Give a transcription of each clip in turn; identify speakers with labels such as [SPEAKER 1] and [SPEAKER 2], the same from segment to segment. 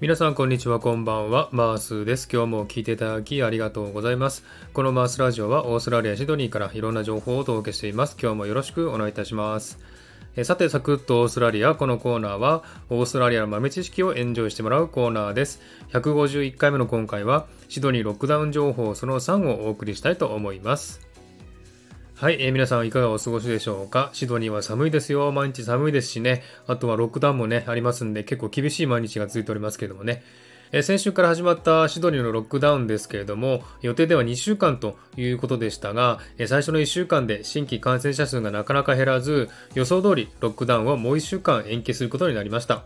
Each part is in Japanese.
[SPEAKER 1] 皆さんこんにちはこんばんは。マースです。今日も聞いていただきありがとうございます。このマースラジオはオーストラリアシドニーからいろんな情報をお届けしています。今日もよろしくお願いいたします。えさてサクッとオーストラリア。このコーナーはオーストラリアの豆知識をエンジョイしてもらうコーナーです。151回目の今回はシドニーロックダウン情報その3をお送りしたいと思います。はい、えー、皆さんいかがお過ごしでしょうか？シドニーは寒いですよ。毎日寒いですしね。あとはロックダウンもね、ありますんで、結構厳しい毎日が続いておりますけどもね。え、先週から始まったシドニーのロックダウンですけれども、予定では2週間ということでしたが、え、最初の1週間で新規感染者数がなかなか減らず、予想通りロックダウンをもう1週間延期することになりました。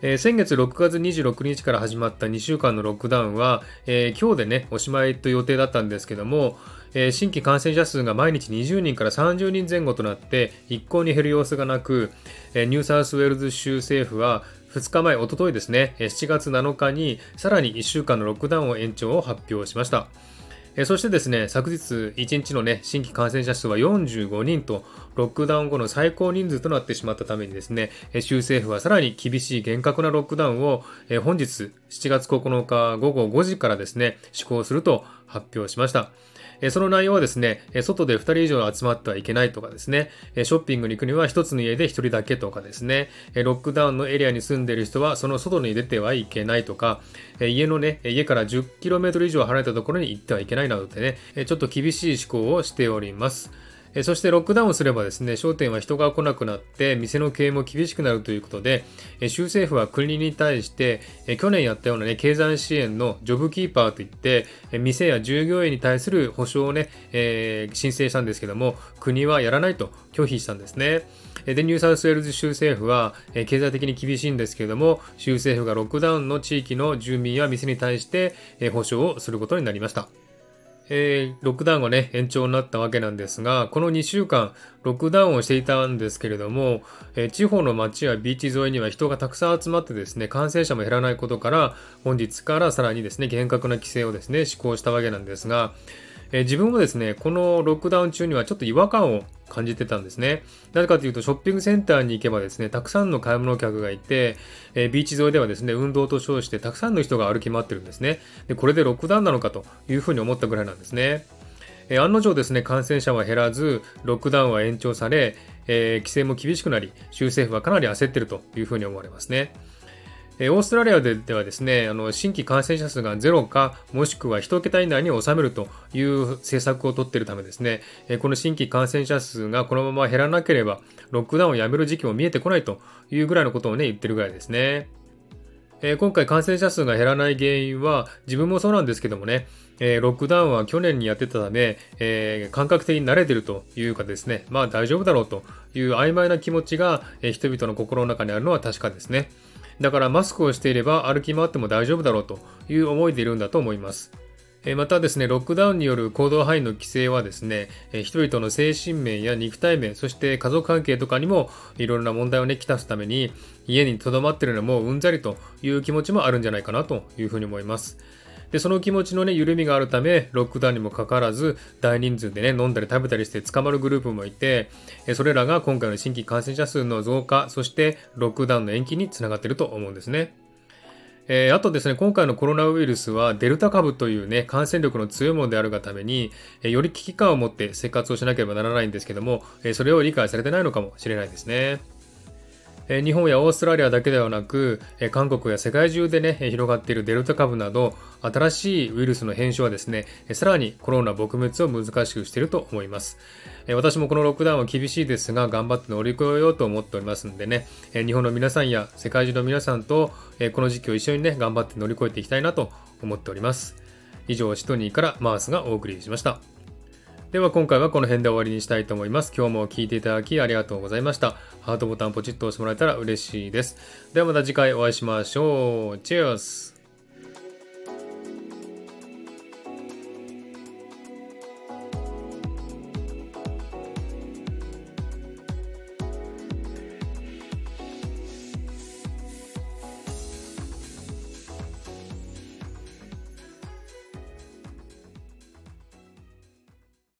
[SPEAKER 1] え、先月6月26日から始まった2週間のロックダウンは、え、今日でね、おしまいという予定だったんですけども、えー、新規感染者数が毎日20人から30人前後となって一向に減る様子がなく、えー、ニューサウスウェールズ州政府は2日前、おとといですね、7月7日にさらに1週間のロックダウンを延長を発表しました。そしてですね、昨日1日のね、新規感染者数は45人と、ロックダウン後の最高人数となってしまったためにですね、州政府はさらに厳しい厳格なロックダウンを、本日7月9日午後5時からですね、施行すると発表しました。その内容はですね、外で2人以上集まってはいけないとかですね、ショッピングに行くには1つの家で1人だけとかですね、ロックダウンのエリアに住んでいる人はその外に出てはいけないとか、家のね、家から 10km 以上離れたところに行ってはいけないなどってね、ちょっと厳しい施行をしております。えそしてロックダウンすればですね、商店は人が来なくなって、店の経営も厳しくなるということで、え州政府は国に対して、え去年やったようなね、経済支援の JobKeeper といって、え店や従業員に対する保証をね、えー、申請したんですけども、国はやらないと拒否したんですね。で、ニューサウスウェールズ州政府は、え経済的に厳しいんですけれども、州政府がロックダウンの地域の住民や店に対して、え保証をすることになりました。えー、ロックダウンがね、延長になったわけなんですが、この2週間、ロックダウンをしていたんですけれども、えー、地方の街やビーチ沿いには人がたくさん集まってですね、感染者も減らないことから、本日からさらにですね、厳格な規制をですね、施行したわけなんですが、えー、自分もですね、このロックダウン中にはちょっと違和感を感じてたんですね。なぜかというと、ショッピングセンターに行けばですね、たくさんの買い物客がいて、えー、ビーチ沿いではですね、運動と称してたくさんの人が歩き回ってるんですね。で、これでロックダウンなのかというふうに思ったぐらいなんですね。えー、案の定ですね、感染者は減らず、ロックダウンは延長され、えー、規制も厳しくなり、州政府はかなり焦ってるというふうに思われますね。えオーストラリアでではですね、あの新規感染者数がゼロか、もしくは1桁以内に収めるという政策をとっているためですね、えこの新規感染者数がこのまま減らなければ、ロックダウンをやめる時期も見えてこないというぐらいのことをね、言ってるぐらいですね。え今回感染者数が減らない原因は、自分もそうなんですけどもね、えロックダウンは去年にやってたため、え、感覚的に慣れてるというかですね、まあ大丈夫だろうという曖昧な気持ちが、え人々の心の中にあるのは確かですね。だからマスクをしていれば歩き回っても大丈夫だろうという思いでいるんだと思います。またですね、ロックダウンによる行動範囲の規制はですね、人々の精神面や肉体面、そして家族関係とかにもいろいろな問題をね、きたすために、家に留まってるのもうんざりという気持ちもあるんじゃないかなというふうに思います。で、その気持ちのね、緩みがあるため、ロックダウンにもかかわらず、大人数でね、飲んだり食べたりして捕まるグループもいて、それらが今回の新規感染者数の増加、そしてロックダウンの延期につながっていると思うんですね。えー、あとですね、今回のコロナウイルスはデルタ株というね、感染力の強いものであるがために、えー、より危機感を持って生活をしなければならないんですけども、えー、それを理解されてないのかもしれないですね。日本やオーストラリアだけではなく、韓国や世界中でね、広がっているデルタ株など、新しいウイルスの変種はですね、さらにコロナ撲滅を難しくしていると思います。私もこのロックダウンは厳しいですが、頑張って乗り越えようと思っておりますんでね、日本の皆さんや世界中の皆さんと、この時期を一緒にね、頑張って乗り越えていきたいなと思っております。以上、シトニーからマースがお送りしました。では今回はこの辺で終わりにしたいと思います。今日も聴いていただきありがとうございました。ハートボタンポチッと押してもらえたら嬉しいです。ではまた次回お会いしましょう。チェアス